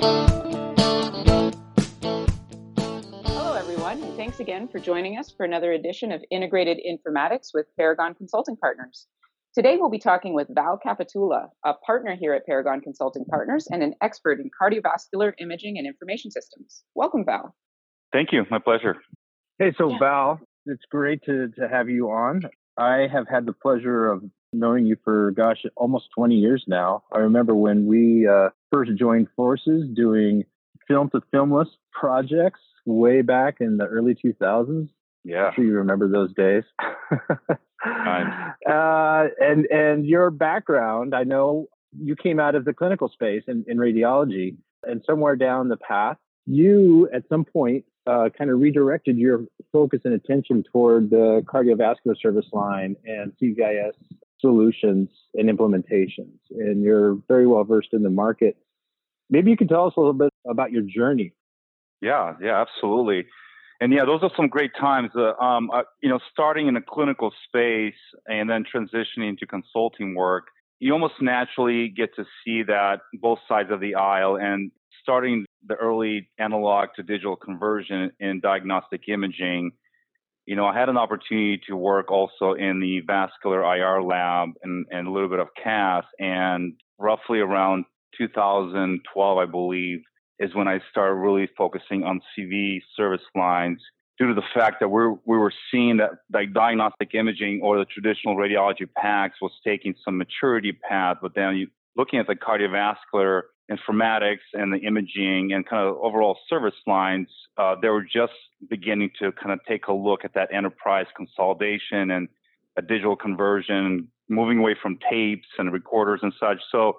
Hello, everyone, and thanks again for joining us for another edition of Integrated Informatics with Paragon Consulting Partners. Today, we'll be talking with Val Kapitula, a partner here at Paragon Consulting Partners and an expert in cardiovascular imaging and information systems. Welcome, Val. Thank you. My pleasure. Hey, so yeah. Val, it's great to, to have you on. I have had the pleasure of knowing you for, gosh, almost 20 years now. I remember when we uh, first joined forces doing film to filmless projects way back in the early 2000s. Yeah. I'm sure you remember those days. uh, and and your background, I know you came out of the clinical space in, in radiology, and somewhere down the path, you at some point uh, kind of redirected your focus and attention toward the cardiovascular service line and CVIS solutions and implementations. And you're very well versed in the market. Maybe you can tell us a little bit about your journey. Yeah, yeah, absolutely. And yeah, those are some great times. Uh, um, uh, you know, starting in a clinical space and then transitioning to consulting work, you almost naturally get to see that both sides of the aisle and starting the early analog to digital conversion in diagnostic imaging. You know, I had an opportunity to work also in the vascular IR lab and, and a little bit of cath. And roughly around 2012, I believe, is when I started really focusing on CV service lines due to the fact that we're, we were seeing that like diagnostic imaging or the traditional radiology PACS was taking some maturity path, but then you, looking at the cardiovascular informatics and the imaging and kind of overall service lines, uh, they were just beginning to kind of take a look at that enterprise consolidation and a digital conversion, moving away from tapes and recorders and such. So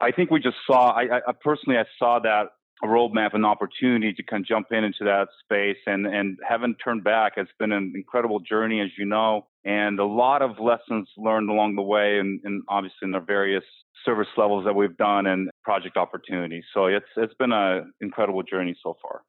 I think we just saw, I, I personally, I saw that roadmap and opportunity to kind of jump in into that space and, and haven't turned back. It's been an incredible journey, as you know, and a lot of lessons learned along the way and, and obviously in the various service levels that we've done and project opportunities. So it's, it's been an incredible journey so far.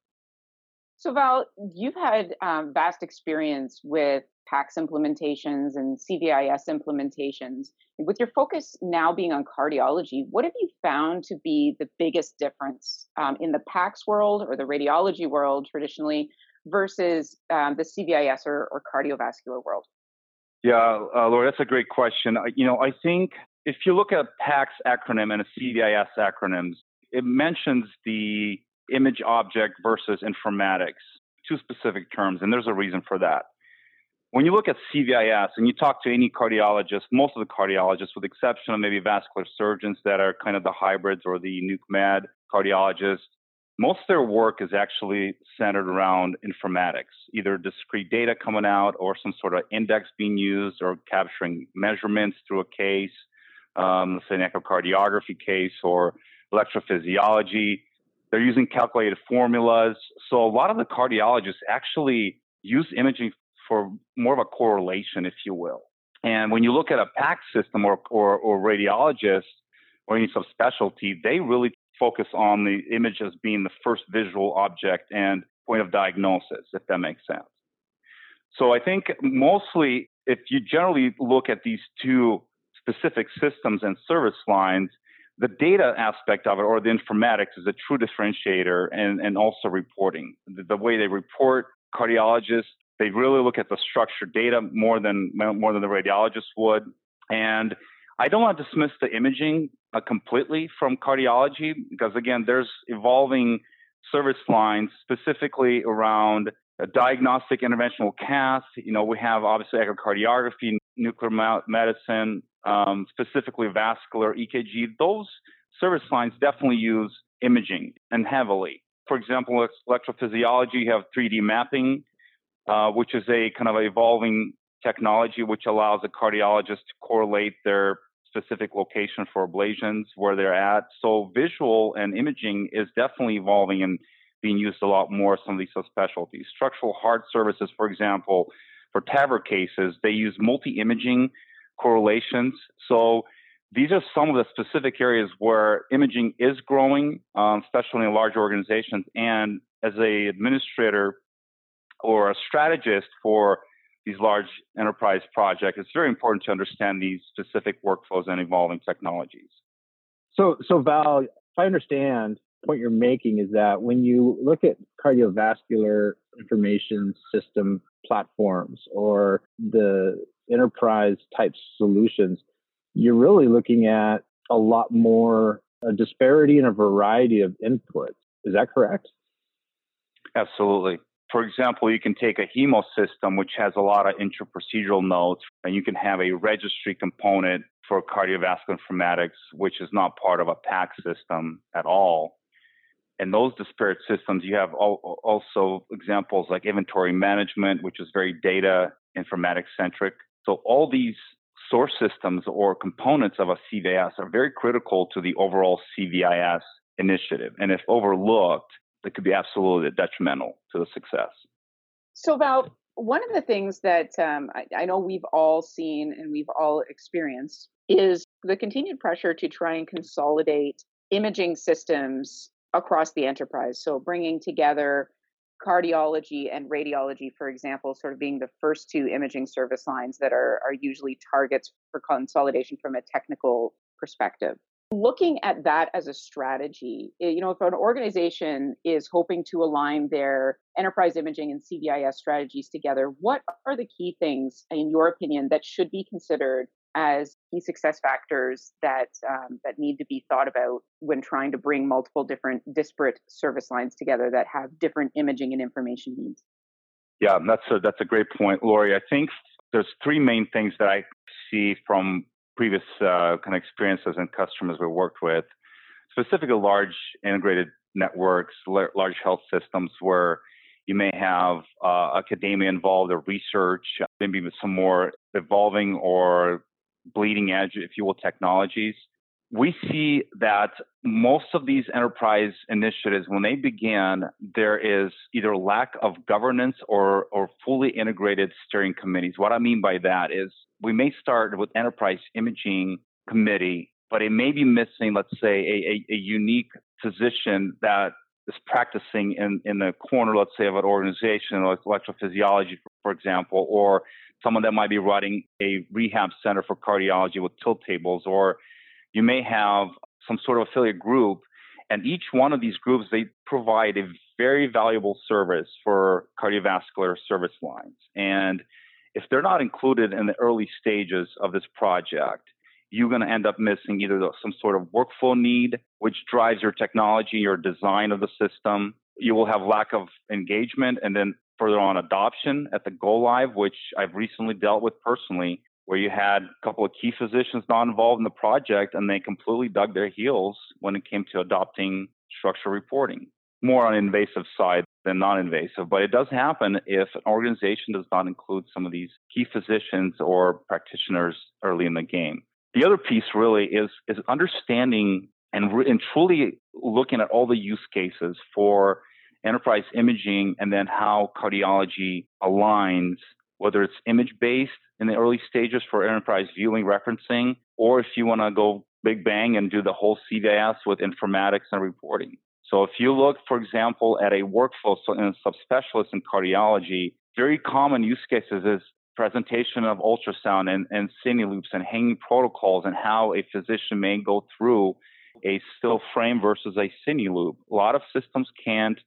So Val, you've had um, vast experience with PACS implementations and CVIS implementations. With your focus now being on cardiology, what have you found to be the biggest difference um, in the PACS world or the radiology world traditionally versus um, the CVIS or, or, cardiovascular world? Yeah, uh, Laura, that's a great question. You know, I think if you look at PACS acronym and a CVIS acronyms, it mentions the image object versus informatics, two specific terms, and there's a reason for that when you look at CVIS and you talk to any cardiologist, most of the cardiologists, with exception of maybe vascular surgeons that are kind of the hybrids or the nuke med cardiologists, most of their work is actually centered around informatics, either discrete data coming out or some sort of index being used or capturing measurements through a case, um, let's say an echocardiography case or electrophysiology. They're using calculated formulas. So a lot of the cardiologists actually use imaging for more of a correlation, if you will. And when you look at a PAC system or, or, or radiologist or any subspecialty, they really focus on the image as being the first visual object and point of diagnosis, if that makes sense. So I think mostly, if you generally look at these two specific systems and service lines, the data aspect of it or the informatics is a true differentiator and, and also reporting. The, the way they report, cardiologists they really look at the structured data more than more than the radiologist would. And I don't want to dismiss the imaging uh, completely from cardiology because again, there's evolving service lines specifically around diagnostic interventional cath. You know, we have obviously echocardiography, nuclear medicine, um, specifically vascular EKG. Those service lines definitely use imaging and heavily. For example, electrophysiology, you have 3D mapping uh, which is a kind of evolving technology which allows a cardiologist to correlate their specific location for ablations where they're at. So visual and imaging is definitely evolving and being used a lot more. Some of these subspecialties, structural heart services, for example, for TAVR cases, they use multi-imaging correlations. So these are some of the specific areas where imaging is growing, um, especially in large organizations. And as a administrator, or a strategist for these large enterprise projects, it's very important to understand these specific workflows and evolving technologies. So, so Val, if I understand, point you're making is that when you look at cardiovascular information system platforms or the enterprise type solutions, you're really looking at a lot more a disparity and a variety of inputs. Is that correct? Absolutely. For example, you can take a hemo system, which has a lot of intraprocedural notes, and you can have a registry component for cardiovascular informatics, which is not part of a PACS system at all. And those disparate systems, you have also examples like inventory management, which is very data informatics centric. So all these source systems or components of a CVIS are very critical to the overall CVIS initiative. And if overlooked, it could be absolutely detrimental to the success. So, Val, one of the things that um, I, I know we've all seen and we've all experienced is the continued pressure to try and consolidate imaging systems across the enterprise. So, bringing together cardiology and radiology, for example, sort of being the first two imaging service lines that are, are usually targets for consolidation from a technical perspective. Looking at that as a strategy, you know, if an organization is hoping to align their enterprise imaging and CVIS strategies together, what are the key things, in your opinion, that should be considered as key success factors that um, that need to be thought about when trying to bring multiple different disparate service lines together that have different imaging and information needs. Yeah, that's a that's a great point, Lori. I think there's three main things that I see from previous uh, kind of experiences and customers we worked with, specifically large integrated networks, large health systems where you may have uh, academia involved or research, maybe some more evolving or bleeding edge, if you will, technologies. We see that most of these enterprise initiatives, when they begin, there is either lack of governance or, or fully integrated steering committees. What I mean by that is we may start with enterprise imaging committee, but it may be missing, let's say, a, a, a unique physician that is practicing in, in the corner, let's say, of an organization, like electrophysiology, for example, or someone that might be running a rehab center for cardiology with tilt tables, or you may have some sort of affiliate group. And each one of these groups, they provide a very valuable service for cardiovascular service lines. And if they're not included in the early stages of this project, you're going to end up missing either some sort of workflow need, which drives your technology, your design of the system. You will have lack of engagement, and then further on adoption at the go live, which I've recently dealt with personally, where you had a couple of key physicians not involved in the project and they completely dug their heels when it came to adopting structural reporting. More on invasive side than non-invasive, but it does happen if an organization does not include some of these key physicians or practitioners early in the game. The other piece really is is understanding and, and truly looking at all the use cases for enterprise imaging and then how cardiology aligns, whether it's image based in the early stages for enterprise viewing referencing, or if you want to go big bang and do the whole CVIS with informatics and reporting. So if you look, for example, at a workflow in a subspecialist in cardiology, very common use cases is presentation of ultrasound and, and cine loops and hanging protocols and how a physician may go through a still frame versus a cine loop. A lot of systems can't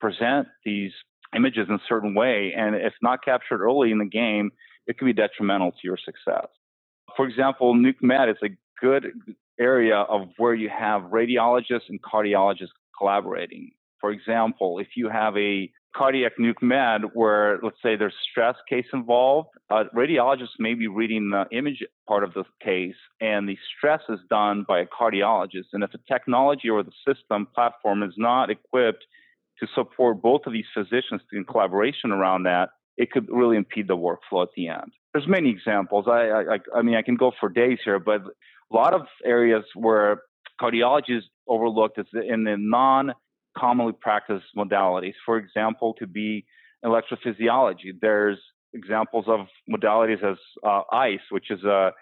present these images in a certain way, and if not captured early in the game, it can be detrimental to your success. For example, NUC-MED is a good area of where you have radiologists and cardiologists collaborating. For example, if you have a cardiac NUC-MED where, let's say, there's stress case involved, uh, radiologists may be reading the image part of the case, and the stress is done by a cardiologist. And if the technology or the system platform is not equipped to support both of these physicians in collaboration around that, it could really impede the workflow at the end. There's many examples. I, I, I mean, I can go for days here, but a lot of areas where cardiology is overlooked is in the non commonly practiced modalities. For example, could be electrophysiology. There's examples of modalities as uh, ICE, which is a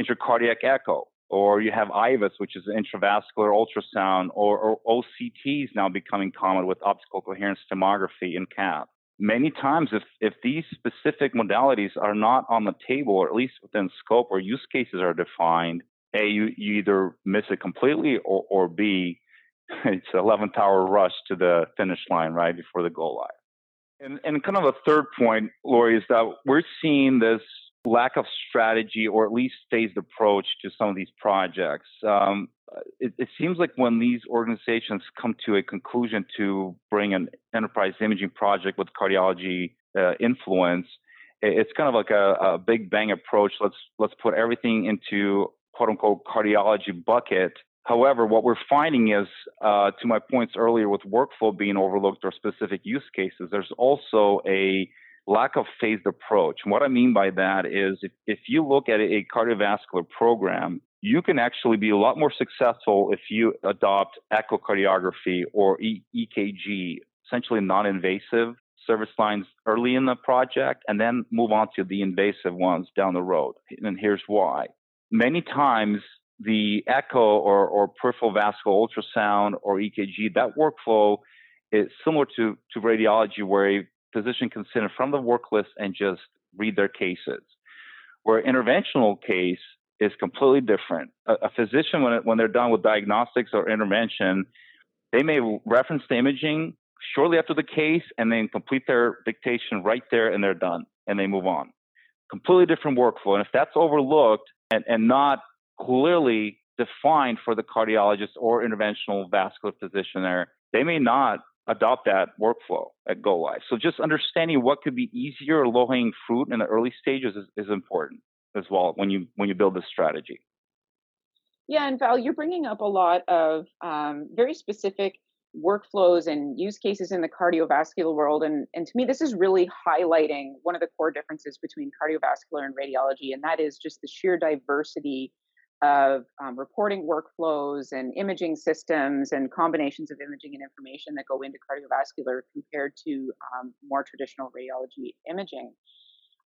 intracardiac echo, or you have IVUS, which is intravascular ultrasound, or, or OCT is now becoming common with optical coherence tomography in CAP. Many times, if, if these specific modalities are not on the table, or at least within scope or use cases are defined, A, you, you either miss it completely, or, or B, it's 11th hour rush to the finish line right before the goal line. And, and kind of a third point, Lori, is that we're seeing this lack of strategy or at least phased approach to some of these projects. Um, it, it, seems like when these organizations come to a conclusion to bring an enterprise imaging project with cardiology uh, influence, it's kind of like a, a, big bang approach. Let's let's put everything into quote unquote cardiology bucket. However, what we're finding is, uh, to my points earlier, with workflow being overlooked or specific use cases, there's also a lack of phased approach. And what I mean by that is if, if you look at a cardiovascular program, you can actually be a lot more successful if you adopt echocardiography or e- EKG, essentially non invasive service lines early in the project and then move on to the invasive ones down the road. And here's why. Many times, the echo or, or peripheral vascular ultrasound or EKG, that workflow is similar to, to radiology, where a physician can sit in front of the work list and just read their cases. Where interventional case is completely different. A, a physician, when, it, when they're done with diagnostics or intervention, they may reference the imaging shortly after the case and then complete their dictation right there and they're done and they move on. Completely different workflow. And if that's overlooked and, and not clearly defined for the cardiologist or interventional vascular physician there, they may not adopt that workflow at go live. So just understanding what could be easier low hanging fruit in the early stages is, is important as well when you when you build this strategy. Yeah, and Val, you're bringing up a lot of um, very specific workflows and use cases in the cardiovascular world. And, and to me, this is really highlighting one of the core differences between cardiovascular and radiology, and that is just the sheer diversity of um, reporting workflows and imaging systems and combinations of imaging and information that go into cardiovascular compared to um, more traditional radiology imaging.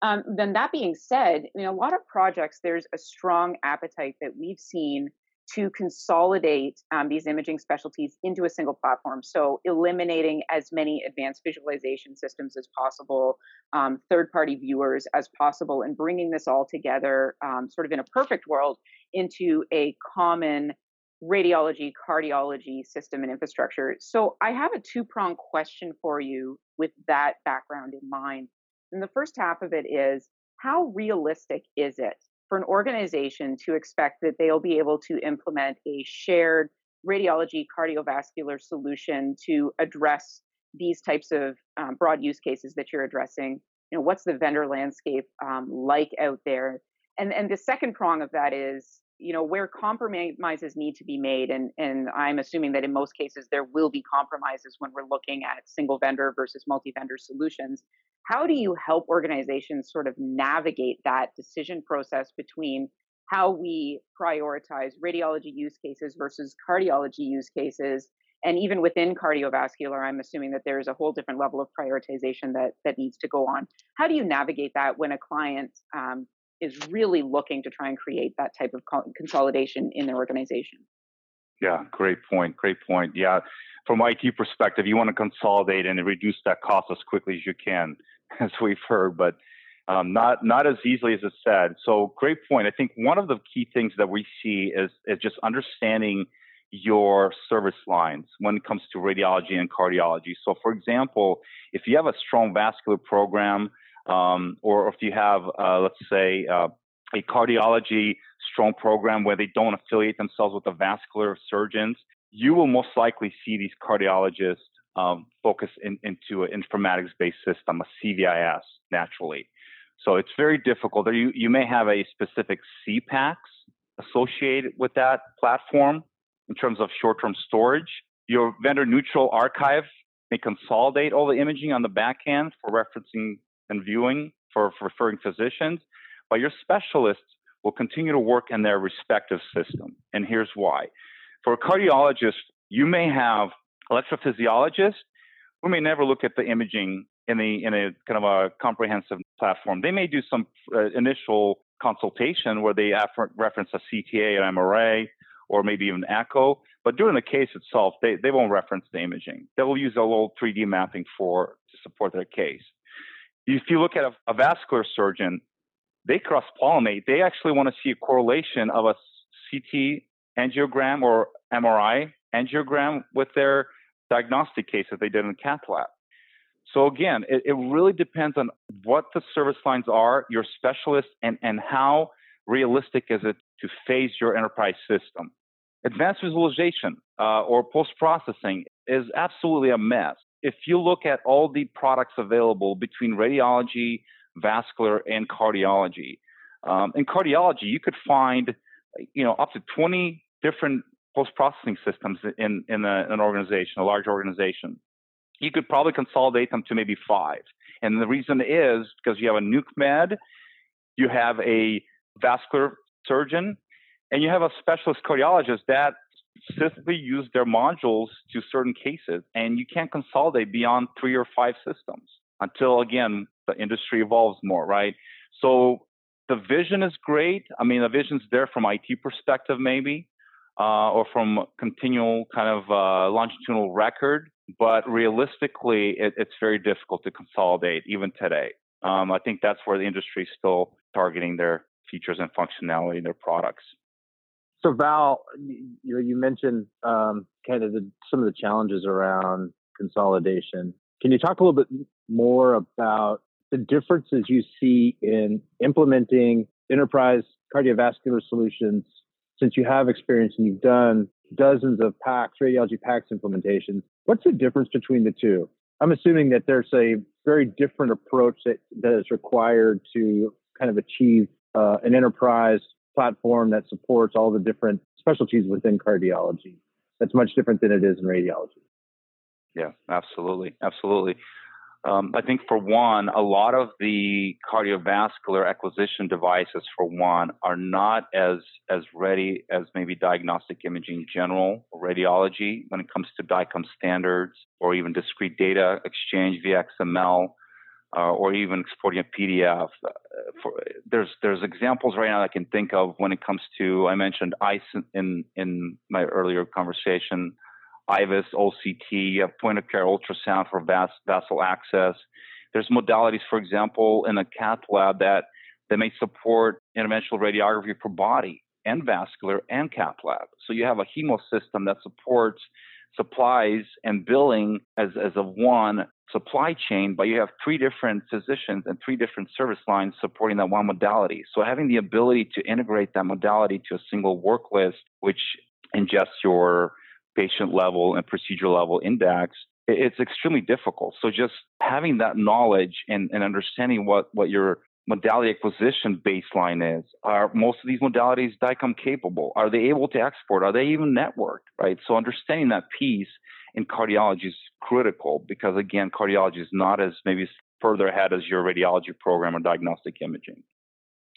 Um, then that being said, in a lot of projects, there's a strong appetite that we've seen to consolidate um, these imaging specialties into a single platform. So, eliminating as many advanced visualization systems as possible, um, third party viewers as possible, and bringing this all together, um, sort of in a perfect world, into a common radiology, cardiology system and infrastructure. So, I have a two pronged question for you with that background in mind. And the first half of it is how realistic is it for an organization to expect that they'll be able to implement a shared radiology cardiovascular solution to address these types of um, broad use cases that you're addressing? You know what's the vendor landscape um, like out there? And and the second prong of that is you know where compromises need to be made and and i'm assuming that in most cases there will be compromises when we're looking at single vendor versus multi vendor solutions how do you help organizations sort of navigate that decision process between how we prioritize radiology use cases versus cardiology use cases? And even within cardiovascular i'm assuming that there's a whole different level of prioritization that that needs to go on. How do you navigate that when a client um, is really looking to try and create that type of consolidation in their organization yeah great point great point yeah from IT perspective, you want to consolidate and reduce that cost as quickly as you can, as we've heard, but um, not not as easily as it's said. So great point. I think one of the key things that we see is is just understanding your service lines when it comes to radiology and cardiology. So, for example, if you have a strong vascular program, um, or if you have, uh, let's say, uh, a cardiology strong program where they don't affiliate themselves with the vascular surgeons, you will most likely see these cardiologists um, focus in, into an informatics-based system, a CVIS, naturally. So it's very difficult. You, you may have a specific CPACS associated with that platform in terms of short-term storage. Your vendor-neutral archive may consolidate all the imaging on the back end for referencing and viewing for, for referring physicians, but your specialists will continue to work in their respective system. And here's why. For a cardiologist, you may have electrophysiologists who may never look at the imaging in the in a kind of a comprehensive platform. They may do some uh, initial consultation where they reference a CTA, an MRA, or maybe even echo. But during the case itself, they, they won't reference the imaging. They will use a little 3D mapping for to support their case. If you look at a, a vascular surgeon, they cross pollinate. They actually want to see a correlation of a CT angiogram or MRI angiogram with their diagnostic case that they did in the cath lab. So again, it, it really depends on what the service lines are, your specialist, and, and how realistic is it to phase your enterprise system. Advanced visualization uh, or post processing is absolutely a mess. If you look at all the products available between radiology, vascular, and cardiology, um, in cardiology, you could find you know up to 20 different post processing systems in in a, an organization, a large organization you could probably consolidate them to maybe five. And the reason is because you have a nuke med, you have a vascular surgeon, and you have a specialist cardiologist that specifically use their modules to certain cases. And you can't consolidate beyond three or five systems until, again, the industry evolves more, right? So the vision is great. I mean, the vision's there from IT perspective, maybe, uh, or from continual kind of uh, longitudinal record but realistically, it, it's very difficult to consolidate even today. Um, I think that's where the industry is still targeting their features and functionality in their products. So Val, you, you, mentioned um, kind of the, some of the challenges around consolidation. Can you talk a little bit more about the differences you see in implementing enterprise cardiovascular solutions since you have experience and you've done dozens of PACS, radiology PACS implementations. What's the difference between the two? I'm assuming that there's a very different approach that, that is required to kind of achieve uh, an enterprise platform that supports all the different specialties within cardiology. That's much different than it is in radiology. Yeah, absolutely. Absolutely. Um, I think for one, a lot of the cardiovascular acquisition devices, for one, are not as as ready as maybe diagnostic imaging in general radiology when it comes to DICOM standards or even discrete data exchange via XML. Uh, or even exporting a PDF. Uh, for, there's there's examples right now I can think of when it comes to I mentioned ICE in in my earlier conversation IVUS, OCT, you have point of care ultrasound for vas- vessel access. There's modalities, for example, in a cath lab that, that may support interventional radiography for body and vascular and cath lab. So you have a hemo system that supports supplies and billing as, as a one supply chain, but you have three different physicians and three different service lines supporting that one modality. So having the ability to integrate that modality to a single work list, which ingests your patient level and procedure level index, it's extremely difficult. So just having that knowledge and, and understanding what, what your modality acquisition baseline is. Are most of these modalities DICOM capable? Are they able to export? Are they even networked? Right. So understanding that piece in cardiology is critical because again, cardiology is not as maybe further ahead as your radiology program or diagnostic imaging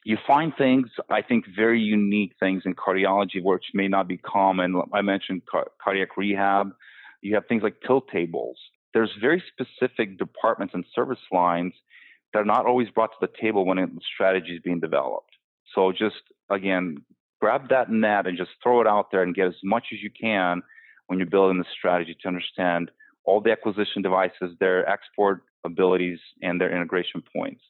you find things, I think, very unique things in cardiology, which may not be common. I mentioned car- cardiac rehab. You have things like tilt tables. There's very specific departments and service lines that are not always brought to the table when a strategy is being developed. So just again, grab that net and just throw it out there and get as much as you can when you're building the strategy to understand all the acquisition devices, their export abilities, and their integration points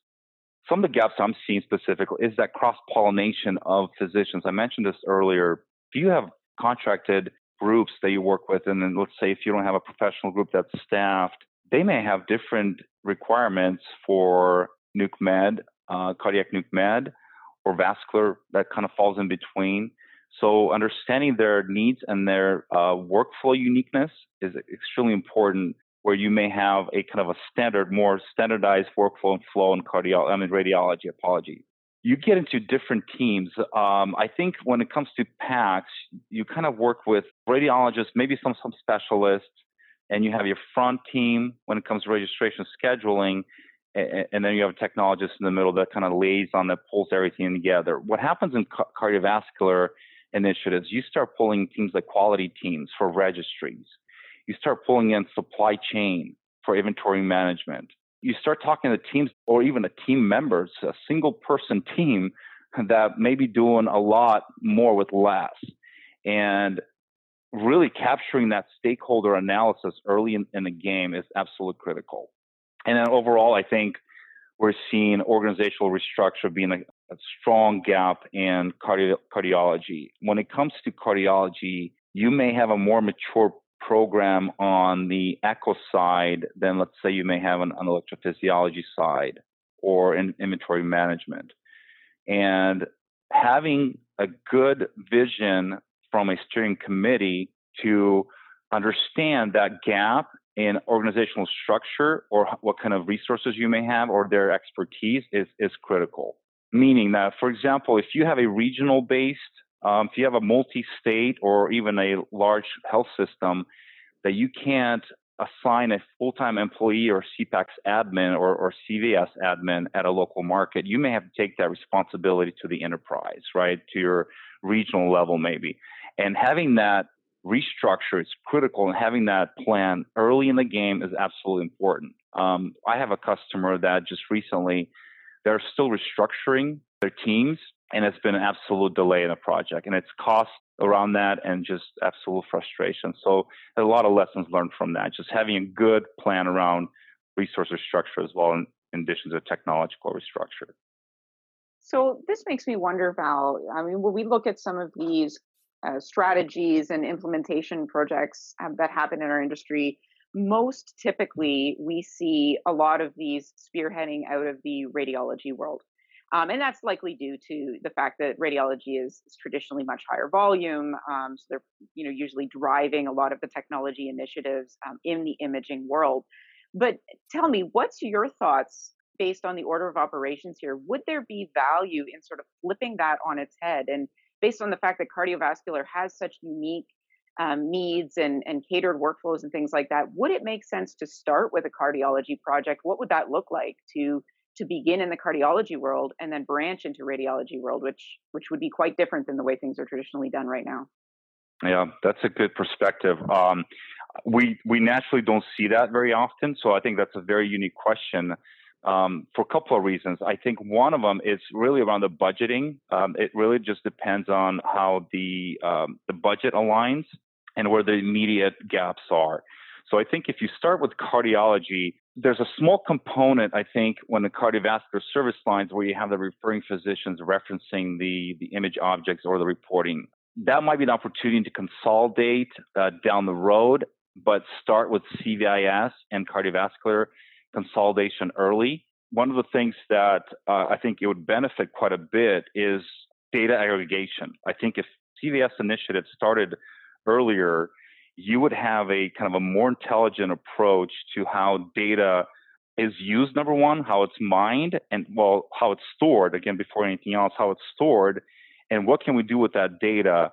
some of the gaps I'm seeing specifically is that cross pollination of physicians. I mentioned this earlier. If you have contracted groups that you work with? And then let's say if you don't have a professional group that's staffed, they may have different requirements for nuke med, uh, cardiac nuke med, or vascular that kind of falls in between. So understanding their needs and their uh, workflow uniqueness is extremely important where you may have a kind of a standard, more standardized workflow and flow in cardiology, I mean radiology, apology. You get into different teams. Um, I think when it comes to PACS, you kind of work with radiologists, maybe some some specialists, and you have your front team when it comes to registration scheduling, and, and then you have a technologist in the middle that kind of lays on that pulls everything together. What happens in ca- cardiovascular initiatives, you start pulling teams like quality teams for registries you start pulling in supply chain for inventory management. You start talking to teams or even a team members, a single person team that may be doing a lot more with less. And really capturing that stakeholder analysis early in, in the game is absolutely critical. And then overall, I think we're seeing organizational restructure being a, a strong gap in cardi- cardiology. When it comes to cardiology, you may have a more mature program on the echo side than, let's say, you may have an, an electrophysiology side or in inventory management. And having a good vision from a steering committee to understand that gap in organizational structure or what kind of resources you may have or their expertise is, is critical. Meaning that, for example, if you have a regional based, um, if you have a multi state or even a large health system, that you can't assign a full time employee or CPACS admin or, or CVS admin at a local market, you may have to take that responsibility to the enterprise, right? To your regional level, maybe. And having that restructure is critical, and having that plan early in the game is absolutely important. Um, I have a customer that just recently they're still restructuring their teams, and it's been an absolute delay in the project, and it's cost around that and just absolute frustration. So a lot of lessons learned from that. Just having a good plan around resource structure as well, in, in addition to technological restructure. So this makes me wonder, Val. I mean, when we look at some of these uh, strategies and implementation projects um, that happen in our industry, most typically we see a lot of these spearheading out of the radiology world. Um, and that's likely due to the fact that radiology is, is traditionally much higher volume. Um, so they're, you know, usually driving a lot of the technology initiatives um, in the imaging world. But tell me, what's your thoughts based on the order of operations here? Would there be value in sort of flipping that on its head? And based on the fact that cardiovascular has such unique um, needs and, and catered workflows and things like that, would it make sense to start with a cardiology project? What would that look like to to begin in the cardiology world and then branch into radiology world, which which would be quite different than the way things are traditionally done right now. Yeah, that's a good perspective. Um, we we naturally don't see that very often, so I think that's a very unique question. Um, for a couple of reasons. I think one of them is really around the budgeting. Um, it really just depends on how the um, the budget aligns and where the immediate gaps are. So I think if you start with cardiology, there's a small component, I think, when the cardiovascular service lines where you have the referring physicians referencing the, the image objects or the reporting. That might be an opportunity to consolidate uh, down the road, but start with CVIS and cardiovascular consolidation early. One of the things that uh, I think it would benefit quite a bit is data aggregation. I think if CVS initiative started earlier, you would have a kind of a more intelligent approach to how data is used number one how it's mined and well how it's stored again before anything else how it's stored and what can we do with that data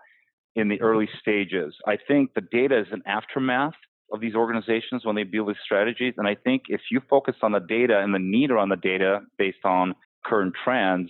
in the early mm-hmm. stages. I think the data is an aftermath of these organizations when they build these strategies and i think if you focus on the data and the need around the data based on current trends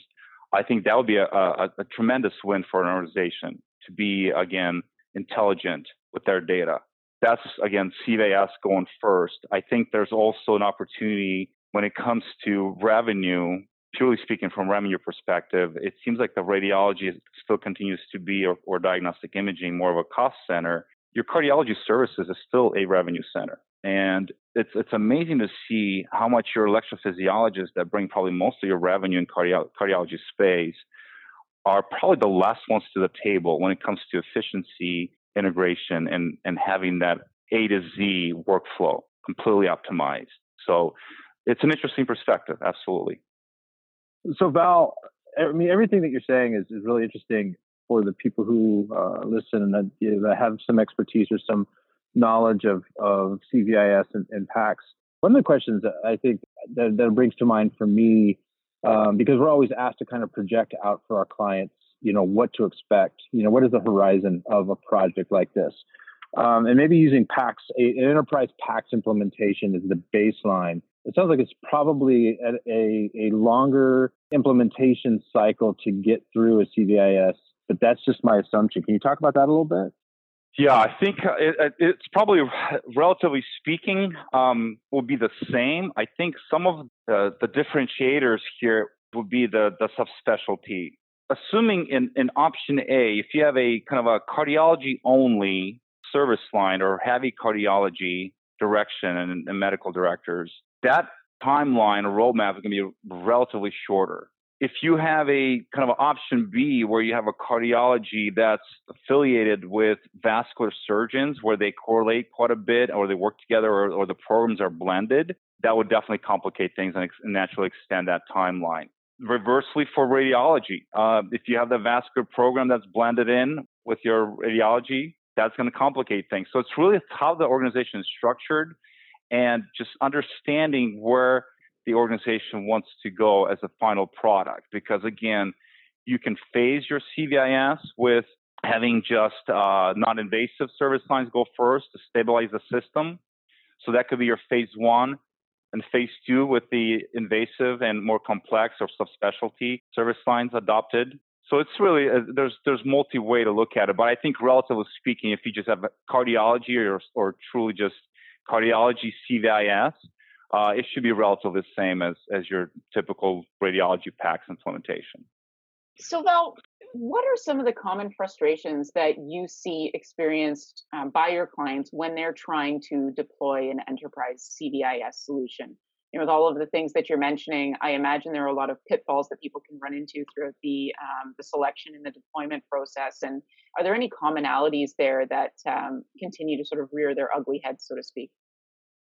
i think that would be a, a, a tremendous win for an organization to be again intelligent with their data. That's again CVS going first. I think there's also an opportunity when it comes to revenue, purely speaking from revenue perspective, it seems like the radiology still continues to be or, or diagnostic imaging more of a cost center. Your cardiology services is still a revenue center. And it's it's amazing to see how much your electrophysiologists that bring probably most of your revenue in cardio- cardiology space are probably the last ones to the table when it comes to efficiency integration and, and having that A to Z workflow completely optimized. So it's an interesting perspective, absolutely. So Val, I mean, everything that you're saying is, is really interesting for the people who uh, listen and have some expertise or some knowledge of, of CVIS and, and PACS. One of the questions that I think that, that brings to mind for me, um, because we're always asked to kind of project out for our clients you know what to expect you know what is the horizon of a project like this um, and maybe using PACS, an enterprise PACS implementation is the baseline. It sounds like it's probably a, a, a, longer implementation cycle to get through a CVIS, but that's just my assumption. Can you talk about that a little bit? Yeah, I think uh, it, it's probably, relatively speaking, um, will be the same. I think some of the, the differentiators here would be the, the subspecialty assuming in, in option A, if you have a kind of a cardiology only service line or heavy cardiology direction and, and medical directors, that timeline or roadmap is going to be relatively shorter. if you have a kind of option B where you have a cardiology that's affiliated with vascular surgeons where they correlate quite a bit or they work together or, or the programs are blended, that would definitely complicate things and, and naturally extend that timeline. Reversely for radiology, uh, if you have the vascular program that's blended in with your radiology, that's going to complicate things. So it's really how the organization is structured and just understanding where the organization wants to go as a final product. Because again, you can phase your CVIS with having just uh, non-invasive service lines go first to stabilize the system. So that could be your phase one and phase two with the invasive and more complex or subspecialty service lines adopted. So it's really uh, there's there's multi way to look at it, but I think relatively speaking, if you just have cardiology or or truly just cardiology CVIS, uh, it should be relatively the same as, as your typical radiology PACS implementation. So, Val, what are some of the common frustrations that you see experienced um, by your clients when they're trying to deploy an enterprise CVIS solution? You know, with all of the things that you're mentioning, I imagine there are a lot of pitfalls that people can run into throughout the um, the selection and the deployment process. And are there any commonalities there that um, continue to sort of rear their ugly heads, so to speak?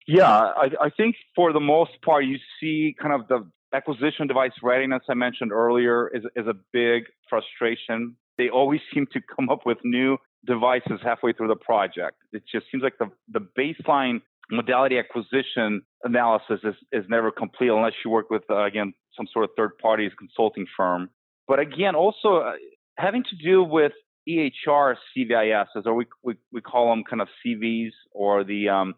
Yeah, I, I think for the most part, you see kind of the acquisition device readiness I mentioned earlier is, is a big frustration. They always seem to come up with new devices halfway through the project. It just seems like the, the baseline modality acquisition analysis is, is never complete unless you work with, uh, again, some sort of third parties consulting firm. But again, also uh, having to do with EHR CVISs, or we, we, we call them kind of CVs or the um,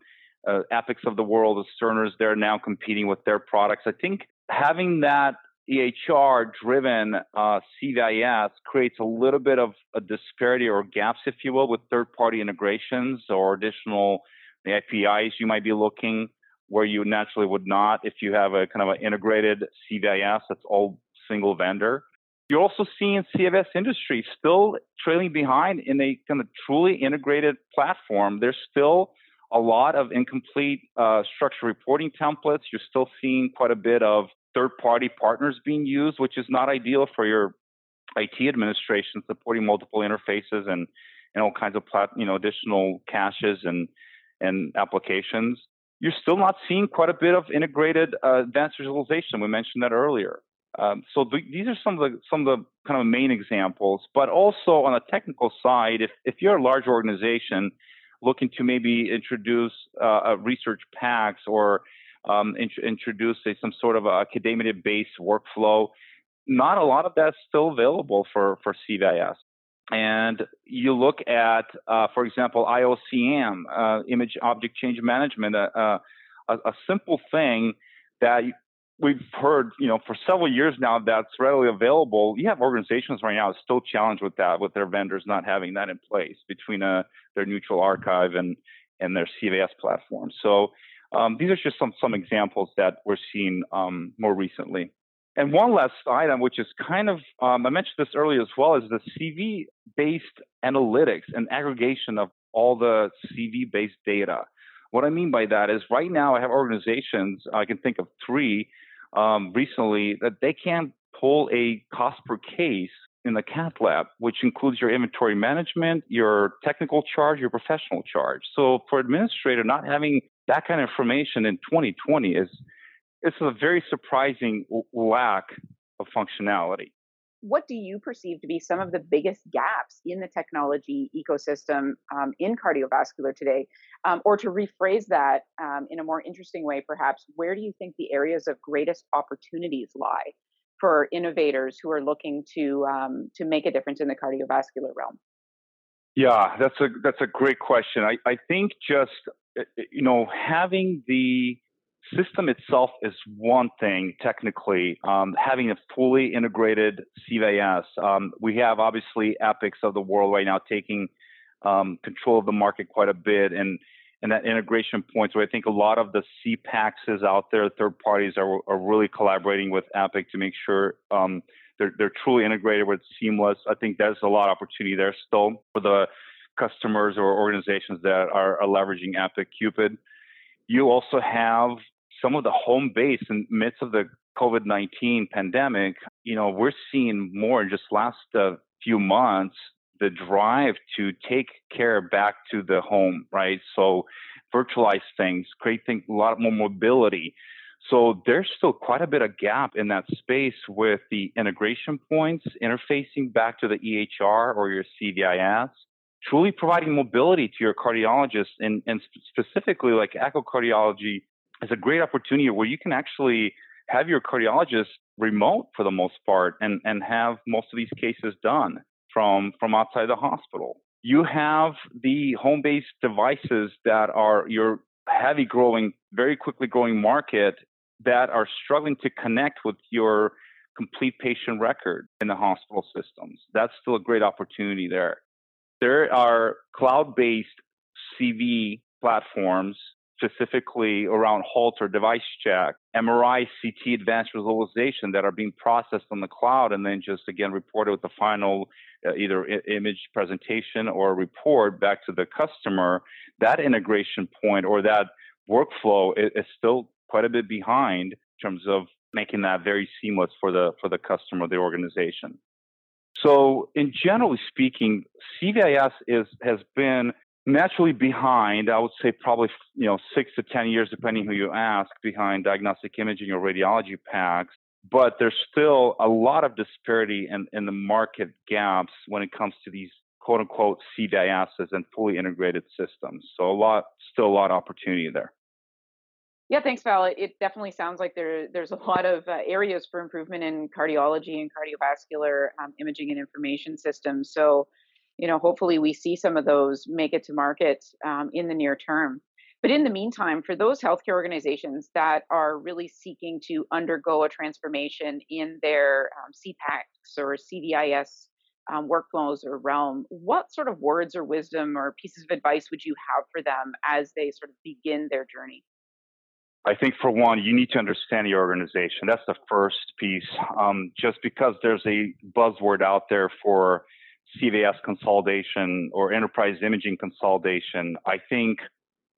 uh, Epics of the world, the Cerners, they're now competing with their products. I think having that EHR driven uh, CVIS creates a little bit of a disparity or gaps, if you will, with third party integrations or additional APIs you might be looking where you naturally would not if you have a kind of an integrated CVIS that's all single vendor. You're also seeing CVIS industry still trailing behind in a kind of truly integrated platform. There's still a lot of incomplete uh, structure reporting templates. You're still seeing quite a bit of third party partners being used, which is not ideal for your IT administration supporting multiple interfaces and, and all kinds of plat, you know, additional caches and, and applications. You're still not seeing quite a bit of integrated uh, advanced visualization. We mentioned that earlier. Um, so th- these are some of the some of the kind of main examples. But also on the technical side, if if you're a large organization looking to maybe introduce uh, research PACS or um, int- introduce a, some sort of academia-based workflow. Not a lot of that's still available for, for CVIS. And you look at, uh, for example, IOCM, uh, image object change management, uh, uh a, a, simple thing that we've heard, you know, for several years now that's readily available. You have organizations right now still challenged with that, with their vendors not having that in place between uh, their neutral archive and and their CVS platform. So um, these are just some some examples that we're seeing um, more recently. And one last item, which is kind of um, I mentioned this earlier as well, is the CV-based analytics and aggregation of all the CV-based data. What I mean by that is right now I have organizations, I can think of three um, recently that they can't pull a cost per case in the cath lab, which includes your inventory management, your technical charge, your professional charge. So for administrator, not having that kind of information in 2020 is it's a very surprising lack of functionality. What do you perceive to be some of the biggest gaps in the technology ecosystem um, in cardiovascular today? Um, or to rephrase that um, in a more interesting way, perhaps, where do you think the areas of greatest opportunities lie for innovators who are looking to um, to make a difference in the cardiovascular realm? Yeah, that's a that's a great question. I, I think just you know having the system itself is one thing technically. Um, having a fully integrated CVIS, um, we have obviously Epics of the world right now taking um, control of the market quite a bit, and and that integration point. So I think a lot of the CPACs out there, third parties are, are really collaborating with Epic to make sure um, they're, they're truly integrated with seamless. I think there's a lot of opportunity there still for the customers or organizations that are, are leveraging Cupid. You also have some of the home base in midst of the COVID 19 pandemic, you know, we're seeing more just last uh, few months the drive to take care back to the home, right? So virtualize things, create things, a lot more mobility. So there's still quite a bit of gap in that space with the integration points, interfacing back to the EHR or your CVIS, truly providing mobility to your cardiologist and, and specifically like echocardiology is a great opportunity where you can actually have your cardiologist remote for the most part and, and have most of these cases done from, from outside the hospital. You have the home-based devices that are your heavy growing, very quickly growing market that are struggling to connect with your complete patient record in the hospital systems. That's still a great opportunity there. There are cloud-based CV platforms specifically around Holter device check, MRI, CT advanced visualization that are being processed on the cloud and then just again reported with the final uh, either I- image presentation or report back to the customer. That integration point or that workflow is, is still quite a bit behind in terms of making that very seamless for the for the customer, the organization. So, in generally speaking, CVIS is has been naturally behind, I would say probably you know six to ten years, depending who you ask, behind diagnostic imaging or radiology PACS. But there's still a lot of disparity in, in the market gaps when it comes to these quote unquote CVISs and fully integrated systems. So a lot, still a lot of opportunity there. Yeah, thanks, Val. It definitely sounds like there there's a lot of uh, areas for improvement in cardiology and cardiovascular um, imaging and information systems. So you know, hopefully we see some of those make it to market um, in the near term. But in the meantime, for those healthcare organizations that are really seeking to undergo a transformation in their um, CPACS or CVIS um, workflows or realm, what sort of words or wisdom or pieces of advice would you have for them as they sort of begin their journey? I think for one, you need to understand your organization. That's the first piece. Um, just because there's a buzzword out there for CVS consolidation or enterprise imaging consolidation, I think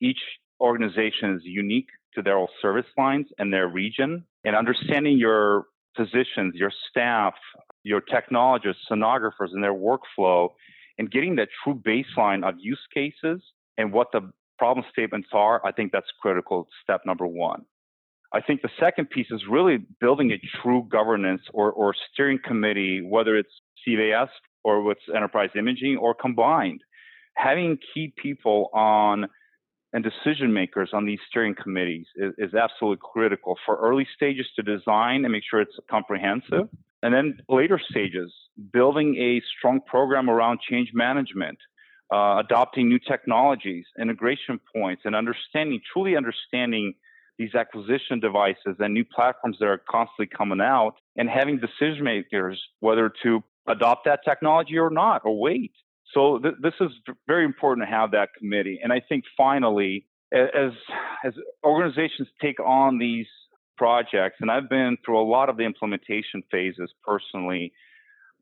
each organization is unique to their service lines and their region. And understanding your physicians, your staff, your technologists, sonographers, and their workflow, and getting that true baseline of use cases and what the problem statements are, I think that's critical. Step number one. I think the second piece is really building a true governance or, or steering committee, whether it's CVS or with enterprise imaging or combined. Having key people on and decision makers on these steering committees is, is, absolutely critical for early stages to design and make sure it's comprehensive. And then later stages, building a strong program around change management, uh, adopting new technologies, integration points, and understanding, truly understanding these acquisition devices and new platforms that are constantly coming out, and having decision makers whether to adopt that technology or not, or wait. So th- this is very important to have that committee. And I think finally, as as organizations take on these projects, and I've been through a lot of the implementation phases personally,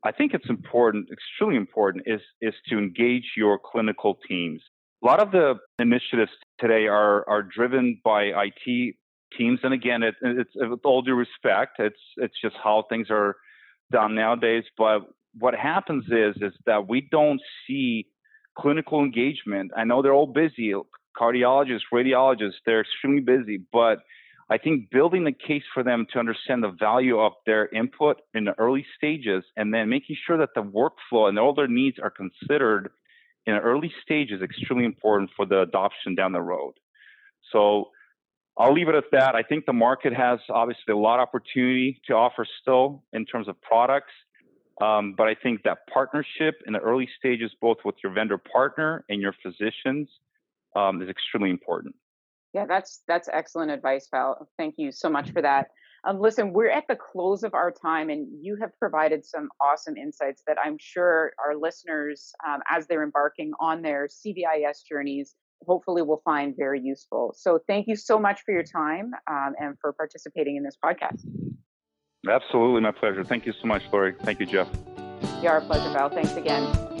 I think it's important, extremely important, is is to engage your clinical teams. A lot of the initiatives today are are driven by IT teams, and again, it, it's with all due respect, it's it's just how things are done nowadays. But what happens is is that we don't see clinical engagement. I know they're all busy, cardiologists, radiologists, they're extremely busy, but I think building the case for them to understand the value of their input in the early stages and then making sure that the workflow and all their needs are considered in the early stage is extremely important for the adoption down the road. So I'll leave it at that. I think the market has obviously a lot of opportunity to offer still in terms of products. Um, but I think that partnership in the early stages, both with your vendor partner and your physicians, um, is extremely important. Yeah, that's that's excellent advice, Val. Thank you so much for that. Um, listen, we're at the close of our time, and you have provided some awesome insights that I'm sure our listeners, um, as they're embarking on their CVIS journeys, hopefully will find very useful. So thank you so much for your time um, and for participating in this podcast. Absolutely, my pleasure. Thank you so much, Lori. Thank you, Jeff. Yeah, our pleasure, Val. Thanks again.